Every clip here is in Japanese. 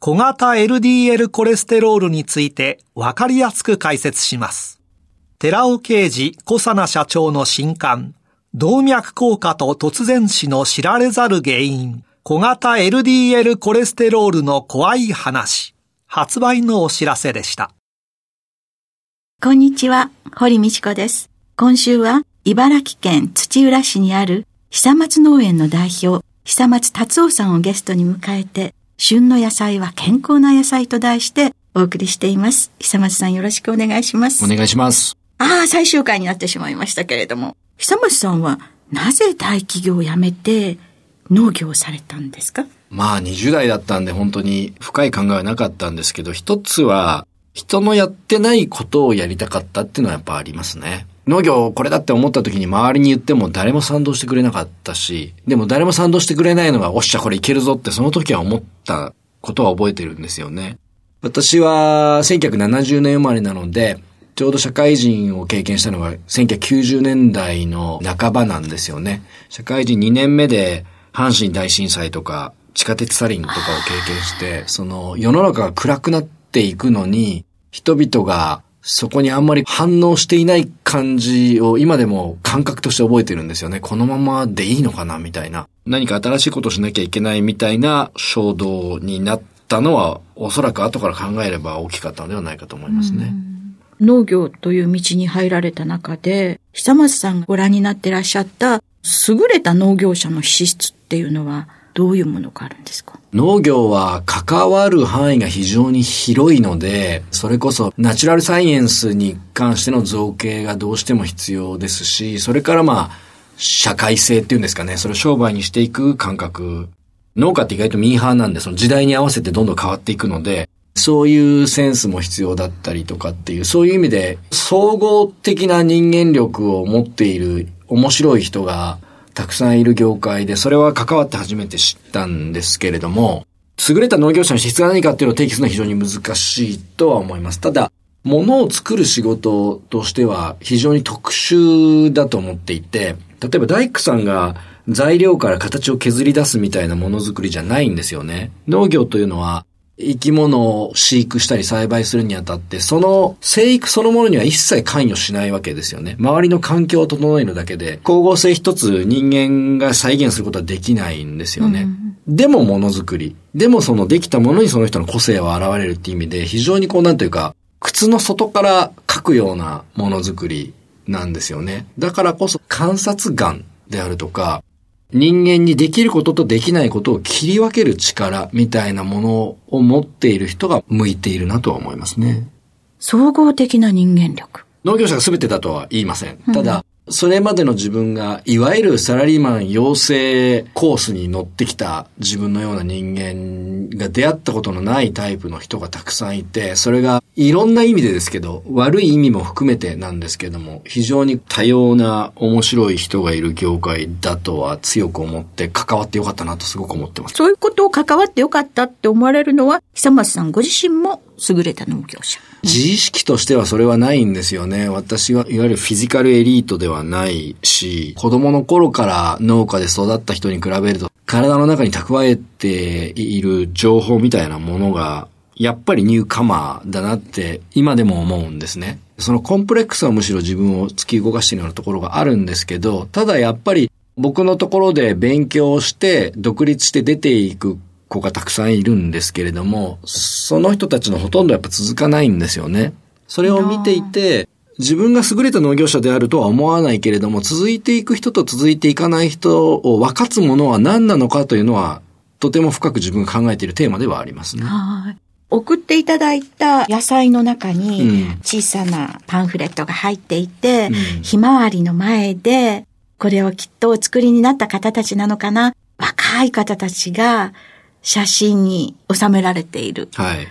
小型 LDL コレステロールについてわかりやすく解説します。寺尾啓二小佐奈社長の新刊、動脈硬化と突然死の知られざる原因、小型 LDL コレステロールの怖い話、発売のお知らせでした。こんにちは、堀道子です。今週は茨城県土浦市にある久松農園の代表、久松達夫さんをゲストに迎えて、旬の野菜は健康な野菜と題してお送りしています。久松さんよろしくお願いします。お願いします。ああ、最終回になってしまいましたけれども、久松さんはなぜ大企業を辞めて農業をされたんですか？まあ20代だったんで本当に深い考えはなかったんですけど、一つは人のやってないことをやりたかったっていうのはやっぱありますね。農業これだって思った時に周りに言っても誰も賛同してくれなかったし、でも誰も賛同してくれないのが、おっしゃこれいけるぞってその時は思ったことは覚えてるんですよね。私は1970年生まれなので、ちょうど社会人を経験したのが1990年代の半ばなんですよね。社会人2年目で阪神大震災とか地下鉄サリンとかを経験して、その世の中が暗くなっていくのに、人々がそこにあんまり反応していない感じを今でも感覚として覚えてるんですよね。このままでいいのかなみたいな。何か新しいことをしなきゃいけないみたいな衝動になったのはおそらく後から考えれば大きかったのではないかと思いますね。農業という道に入られた中で、久松さんがご覧になってらっしゃった優れた農業者の資質っていうのはどういうものがあるんですか？農業は関わる範囲が非常に広いので、それこそナチュラルサイエンスに関しての造形がどうしても必要ですし、それからまあ、社会性っていうんですかね、それを商売にしていく感覚。農家って意外とミーハーなんで、その時代に合わせてどんどん変わっていくので、そういうセンスも必要だったりとかっていう、そういう意味で、総合的な人間力を持っている面白い人がたくさんいる業界で、それは関わって初めて知ったんですけれども、優れた農業者の質が何かっていうのを定義するのは非常に難しいとは思います。ただ、物を作る仕事としては非常に特殊だと思っていて、例えば大工さんが材料から形を削り出すみたいなものづくりじゃないんですよね。農業というのは生き物を飼育したり栽培するにあたって、その生育そのものには一切関与しないわけですよね。周りの環境を整えるだけで、光合成一つ人間が再現することはできないんですよね。うん、でもものづくり。でもそのできたものにその人の個性は現れるっていう意味で、非常にこうなんというか、靴の外から描くようなものづくりなんですよね。だからこそ観察眼であるとか、人間にできることとできないことを切り分ける力みたいなものを持っている人が向いているなとは思いますね。総合的な人間力。農業者が全てだとは言いません。ただ、それまでの自分が、いわゆるサラリーマン養成コースに乗ってきた自分のような人間が出会ったことのないタイプの人がたくさんいて、それがいろんな意味でですけど、悪い意味も含めてなんですけども、非常に多様な面白い人がいる業界だとは強く思って関わってよかったなとすごく思ってます。そういうことを関わってよかったって思われるのは、久松さんご自身も優れた農業者。自意識としてはそれはないんですよね。私はいわゆるフィジカルエリートではないし、子供の頃から農家で育った人に比べると、体の中に蓄えている情報みたいなものが、やっぱりニューカマーだなって今でも思うんですね。そのコンプレックスはむしろ自分を突き動かしているようなところがあるんですけど、ただやっぱり僕のところで勉強して独立して出ていく子がたくさんいるんですけれども、その人たちのほとんどやっぱ続かないんですよね。それを見ていて、自分が優れた農業者であるとは思わないけれども、続いていく人と続いていかない人を分かつものは何なのかというのは、とても深く自分が考えているテーマではありますね。はい。送っていただいた野菜の中に小さなパンフレットが入っていて、うん、ひまわりの前で、これをきっとお作りになった方たちなのかな若い方たちが写真に収められている。はい。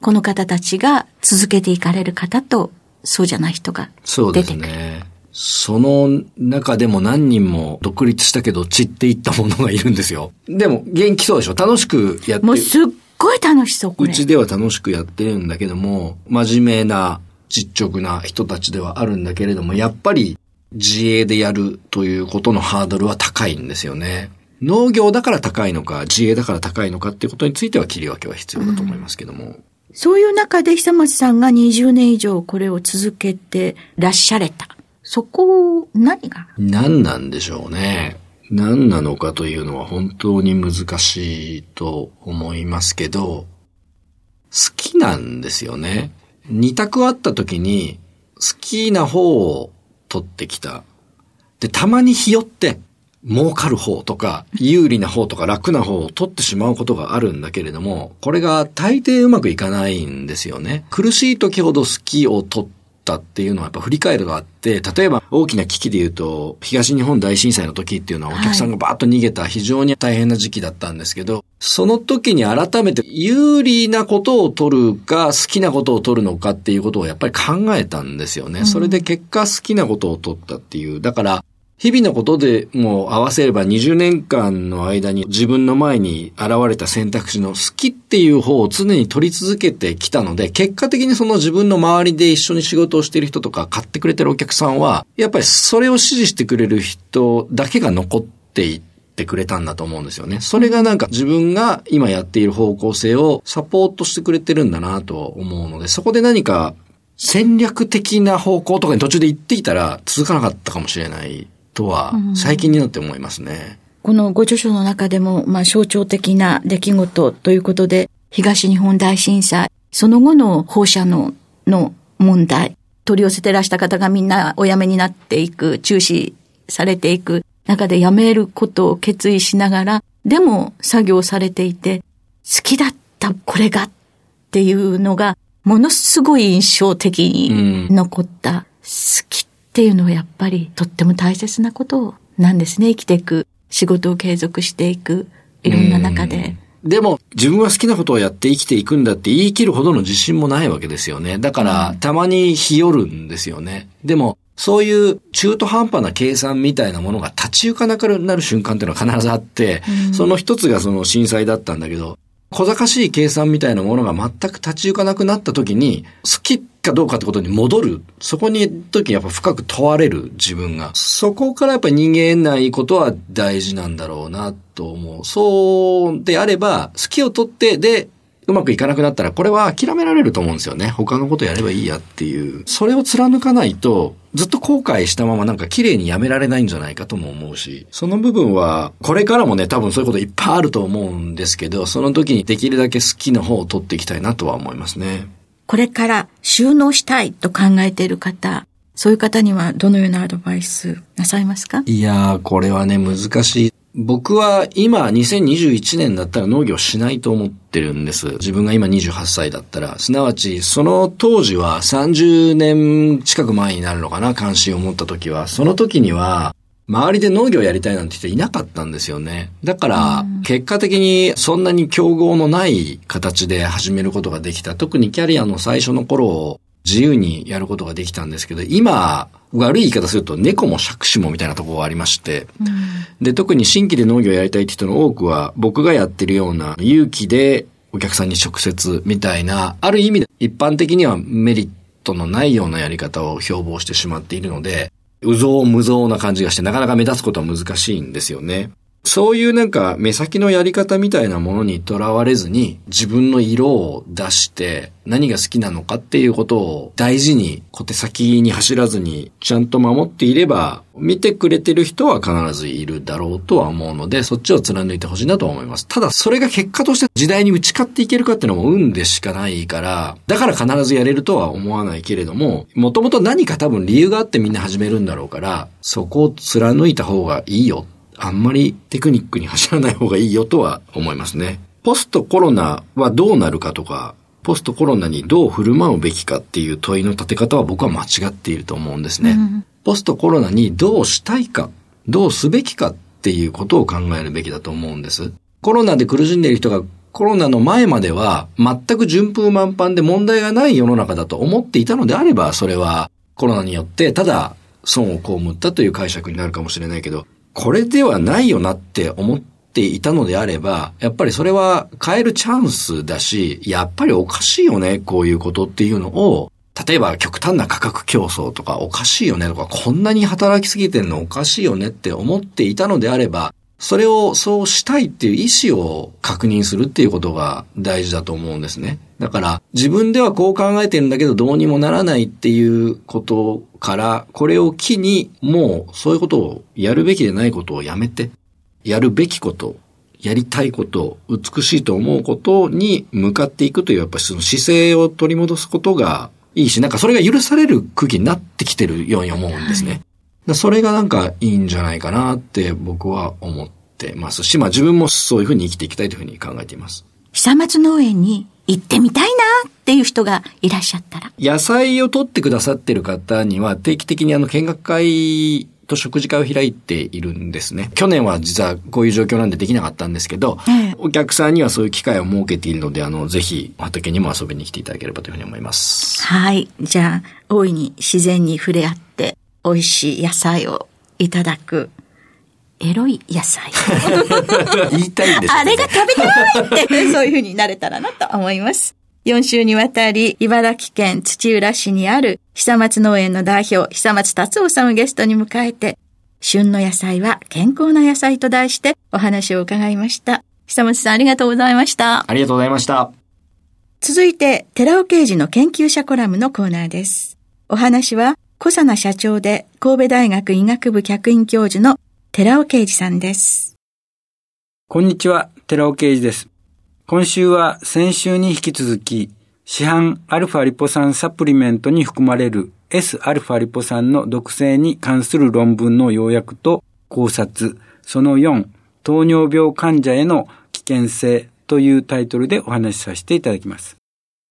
この方たちが続けていかれる方と、そうじゃない人が出てくる。そうですね。その中でも何人も独立したけど散っていったものがいるんですよ。でも元気そうでしょ？楽しくやってもうすっごい楽しそう、これ。うちでは楽しくやってるんだけども、真面目な、実直な人たちではあるんだけれども、やっぱり自営でやるということのハードルは高いんですよね。農業だから高いのか、自営だから高いのかっていうことについては切り分けは必要だと思いますけども。うん、そういう中で久松さんが20年以上これを続けてらっしゃれた。そこ、何が？何なんでしょうね。何なのかというのは本当に難しいと思いますけど、好きなんですよね。二択あった時に、好きな方を取ってきた。で、たまにひよって、儲かる方とか、有利な方とか楽な方を取ってしまうことがあるんだけれども、これが大抵うまくいかないんですよね。苦しい時ほど好きを取ったっていうのはやっぱ振り返るがあって、例えば大きな危機で言うと、東日本大震災の時っていうのはお客さんがバーッと逃げた非常に大変な時期だったんですけど、その時に改めて有利なことを取るか好きなことを取るのかっていうことをやっぱり考えたんですよね。それで結果好きなことを取ったっていう。だから、日々のことでもう合わせれば20年間の間に自分の前に現れた選択肢の好きっていう方を常に取り続けてきたので、結果的にその自分の周りで一緒に仕事をしている人とか買ってくれてるお客さんは、やっぱりそれを支持してくれる人だけが残っていってくれたんだと思うんですよね。それがなんか自分が今やっている方向性をサポートしてくれてるんだなと思うので、そこで何か戦略的な方向とかに途中で行ってきたら続かなかったかもしれないとは、最近になって思いますね。このご著書の中でも、まあ、象徴的な出来事ということで、東日本大震災、その後の放射能の問題、取り寄せてらした方がみんなお辞めになっていく、中止されていく中で辞めることを決意しながら、でも作業されていて、好きだったこれがっていうのが、ものすごい印象的に残った。好きっていうのはやっぱりとっても大切なことなんですね。生きていく、仕事を継続していく、いろんな中で。でも、自分は好きなことをやって生きていくんだって言い切るほどの自信もないわけですよね。だから、たまに日和るんですよね。でも、そういう中途半端な計算みたいなものが立ち行かなくなる瞬間っていうのは必ずあって、その一つがその震災だったんだけど、小賢しい計算みたいなものが全く立ち行かなくなった時に、好きかどうかってことに戻る。そこに時やっぱ深く問われる自分が。そこからやっぱ人間ないことは大事なんだろうなと思う。そうであれば、好きを取って、で、うまくいかなくなったら、これは諦められると思うんですよね。他のことやればいいやっていう。それを貫かないと、ずっと後悔したままなんか綺麗にやめられないんじゃないかとも思うし、その部分は、これからもね、多分そういうこといっぱいあると思うんですけど、その時にできるだけ好きな方を取っていきたいなとは思いますね。これから収納したいと考えている方、そういう方にはどのようなアドバイスなさいますか？いやー、これはね、難しい。僕は今2021年だったら農業しないと思ってるんです。自分が今28歳だったら。すなわち、その当時は30年近く前になるのかな、関心を持った時は。その時には、周りで農業やりたいなんて人いなかったんですよね。だから、結果的にそんなに競合のない形で始めることができた。特にキャリアの最初の頃を自由にやることができたんですけど、今、悪い言い方すると猫も借子もみたいなところがありまして、うん、で、特に新規で農業やりたいって人の多くは、僕がやってるような勇気でお客さんに直接みたいな、ある意味で一般的にはメリットのないようなやり方を標榜してしまっているので、うぞう無造な感じがしてなかなか目立つことは難しいんですよね。そういうなんか目先のやり方みたいなものにとらわれずに自分の色を出して何が好きなのかっていうことを大事に小手先に走らずにちゃんと守っていれば見てくれてる人は必ずいるだろうとは思うのでそっちを貫いてほしいなと思います。ただそれが結果として時代に打ち勝っていけるかっていうのも運でしかないからだから必ずやれるとは思わないけれどももともと何か多分理由があってみんな始めるんだろうからそこを貫いた方がいいよあんまりテクニックに走らない方がいいよとは思いますね。ポストコロナはどうなるかとか、ポストコロナにどう振る舞うべきかっていう問いの立て方は僕は間違っていると思うんですね。うん、ポストコロナにどうしたいか、どうすべきかっていうことを考えるべきだと思うんです。コロナで苦しんでいる人がコロナの前までは全く順風満帆で問題がない世の中だと思っていたのであれば、それはコロナによってただ損を被ったという解釈になるかもしれないけど、これではないよなって思っていたのであれば、やっぱりそれは変えるチャンスだし、やっぱりおかしいよね、こういうことっていうのを、例えば極端な価格競争とかおかしいよねとか、こんなに働きすぎてんのおかしいよねって思っていたのであれば、それをそうしたいっていう意思を確認するっていうことが大事だと思うんですね。だから自分ではこう考えてるんだけどどうにもならないっていうことから、これを機にもうそういうことをやるべきでないことをやめて、やるべきこと、やりたいこと、美しいと思うことに向かっていくというやっぱりその姿勢を取り戻すことがいいし、なんかそれが許される空気になってきてるように思うんですね。はいそれがなんかいいんじゃないかなって僕は思ってますし、まあ自分もそういうふうに生きていきたいというふうに考えています。久松農園に行ってみたいなっていう人がいらっしゃったら。野菜を取ってくださってる方には定期的にあの見学会と食事会を開いているんですね。去年は実はこういう状況なんでできなかったんですけど、ええ、お客さんにはそういう機会を設けているので、あの、ぜひ畑にも遊びに来ていただければというふうに思います。はい。じゃあ、大いに自然に触れ合って、美味しい野菜をいただく。エロい野菜。言いたいんです、ね、あれが食べたいって、そういうふうになれたらなと思います。4週にわたり、茨城県土浦市にある久松農園の代表、久松達夫さんをゲストに迎えて、旬の野菜は健康な野菜と題してお話を伺いました。久松さんありがとうございました。ありがとうございました。続いて、寺尾刑事の研究者コラムのコーナーです。お話は、小佐奈社長で神戸大学医学部客員教授の寺尾啓二さんです。こんにちは、寺尾啓二です。今週は先週に引き続き、市販アルファリポ酸サプリメントに含まれる S アルファリポ酸の毒性に関する論文の要約と考察、その4、糖尿病患者への危険性というタイトルでお話しさせていただきます。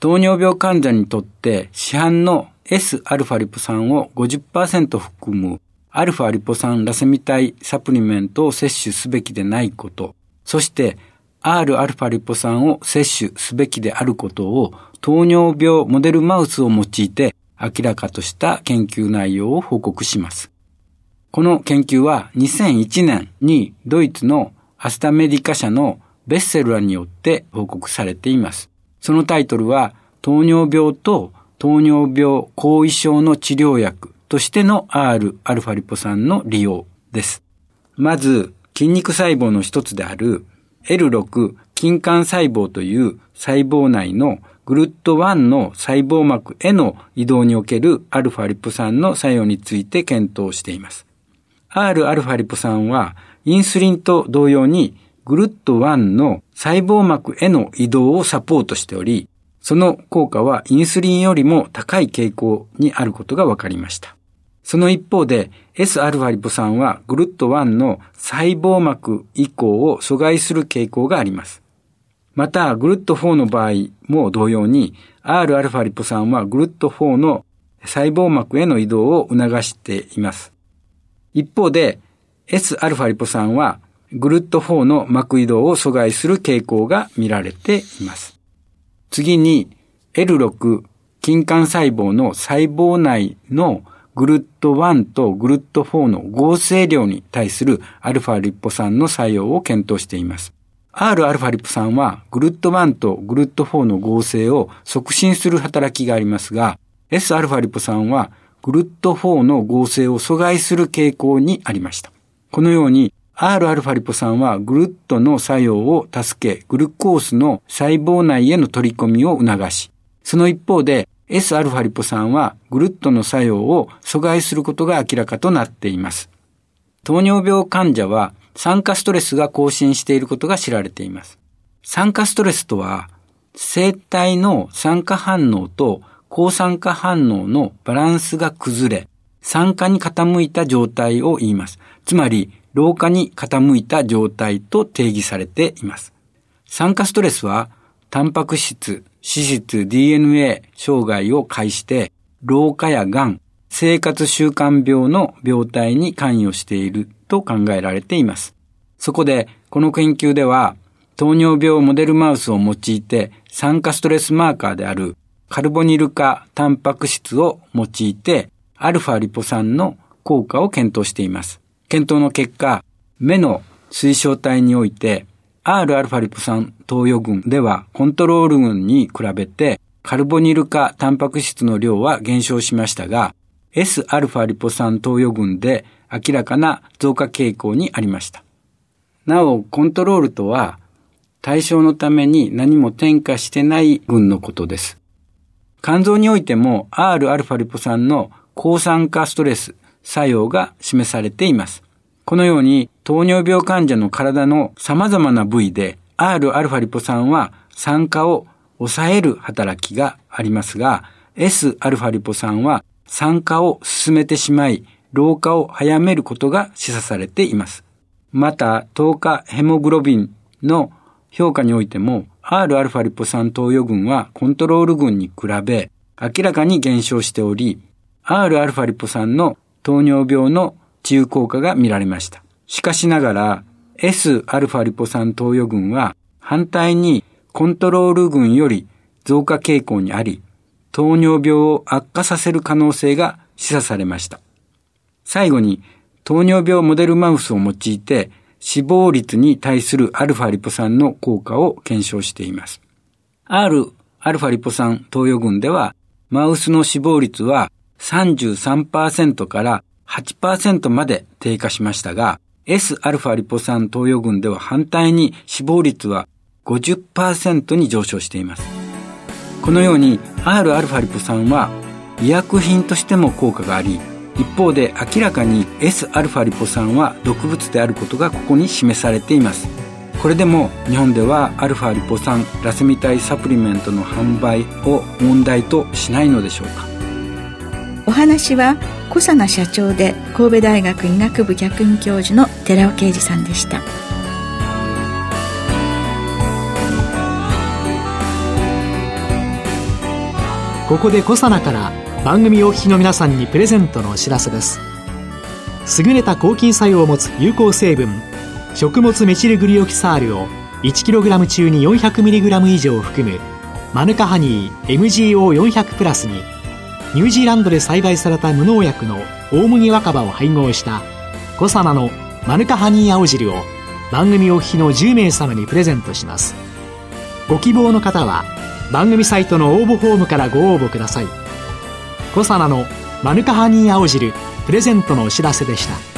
糖尿病患者にとって市販の Sα リポ酸を50%含むアルファリポ酸ラセミ体サプリメントを摂取すべきでないこと、そして Rα リポ酸を摂取すべきであることを糖尿病モデルマウスを用いて明らかとした研究内容を報告します。この研究は2001年にドイツのアスタメディカ社のベッセルラによって報告されています。そのタイトルは糖尿病と糖尿病後遺症の治療薬としての Rα リポ酸の利用です。まず、筋肉細胞の一つである L6 筋管細胞という細胞内のグルット1の細胞膜への移動における α リポ酸の作用について検討しています。Rα リポ酸はインスリンと同様にグルット1の細胞膜への移動をサポートしており、その効果はインスリンよりも高い傾向にあることが分かりました。 その一方で Sr リポ酸はグルット1の細胞膜以降を阻害する傾向があります。また、グルット4の場合も同様に Rα リポ酸はグルット4の細胞膜への移動を促しています。一方で Sα リポ酸はグルット4の膜移動を阻害する傾向が見られています。次に L6 筋管細胞の細胞内のグルット1とグルット4の合成量に対するアルファリポ酸の作用を検討しています。Rα リポ酸はグルット1とグルット4の合成を促進する働きがありますが、Sα リポ酸はグルット4の合成を阻害する傾向にありました。このように Rα リポ酸はグルットの作用を助け、グルコースの細胞内への取り込みを促し、その一方で Sα リポ酸はグルットの作用を阻害することが明らかとなっています。糖尿病患者は酸化ストレスが更新していることが知られています。酸化ストレスとは、生体の酸化反応と抗酸化反応のバランスが崩れ、酸化に傾いた状態を言います。つまり、老化に傾いた状態と定義されています。酸化ストレスは、タンパク質、脂質、DNA 障害を介して、老化や癌、生活習慣病の病態に関与していると考えられています。そこで、この研究では、糖尿病モデルマウスを用いて酸化ストレスマーカーであるカルボニル化タンパク質を用いてアルファリポ酸の効果を検討しています。検討の結果、目の水晶体において Rα リポ酸投与群ではコントロール群に比べてカルボニル化タンパク質の量は減少しましたが Sα リポ酸投与群で明らかな増加傾向にありました。なお、コントロールとは対象のために何も添加してない群のことです。肝臓においても Rα リポ酸の抗酸化ストレス作用が示されています。 このように糖尿病患者の体の様々な部位で Rα リポ酸は酸化を抑える働きがありますが Sα リポ酸は酸化を進めてしまい老化を早めることが示唆されています。また、糖化ヘモグロビンの評価においても Rα リポ酸投与群はコントロール群に比べ明らかに減少しており、Rα リポ酸の糖尿病の 治癒効果が見られました。しかしながら Sα リポ酸投与群は反対にコントロール群より増加傾向にあり、糖尿病を悪化させる可能性が示唆されました。最後に糖尿病モデルマウスを用いて死亡率に対するアルファリポ酸の効果を検証しています。R アルファリポ酸投与群では、マウスの死亡率は33%から8%まで低下しましたが、S アルファリポ酸投与群では反対に死亡率は50%に上昇しています。このように R アルファリポ酸は医薬品としても効果があり、一方で明らかに Sα リポ酸は毒物であることがここに示されていますこれでも日本では α リポ酸ラセミ体サプリメントの販売を問題としないのでしょうかお話は小佐奈社長で神戸大学医学部客員教授の寺尾啓二さんでした。ここで小佐奈から番組お聞きの皆さんにプレゼントのお知らせです。優れた抗菌作用を持つ有効成分食物メチルグリオキサールを 1kg 中に 400mg 以上含むマヌカハニー MGO400 プラスにニュージーランドで栽培された無農薬の大麦若葉を配合したコサナのマヌカハニー青汁を番組お聞きの10名様にプレゼントします。ご希望の方は番組サイトの応募フォームからご応募ください。コサナのマヌカハニー青汁プレゼントのお知らせでした。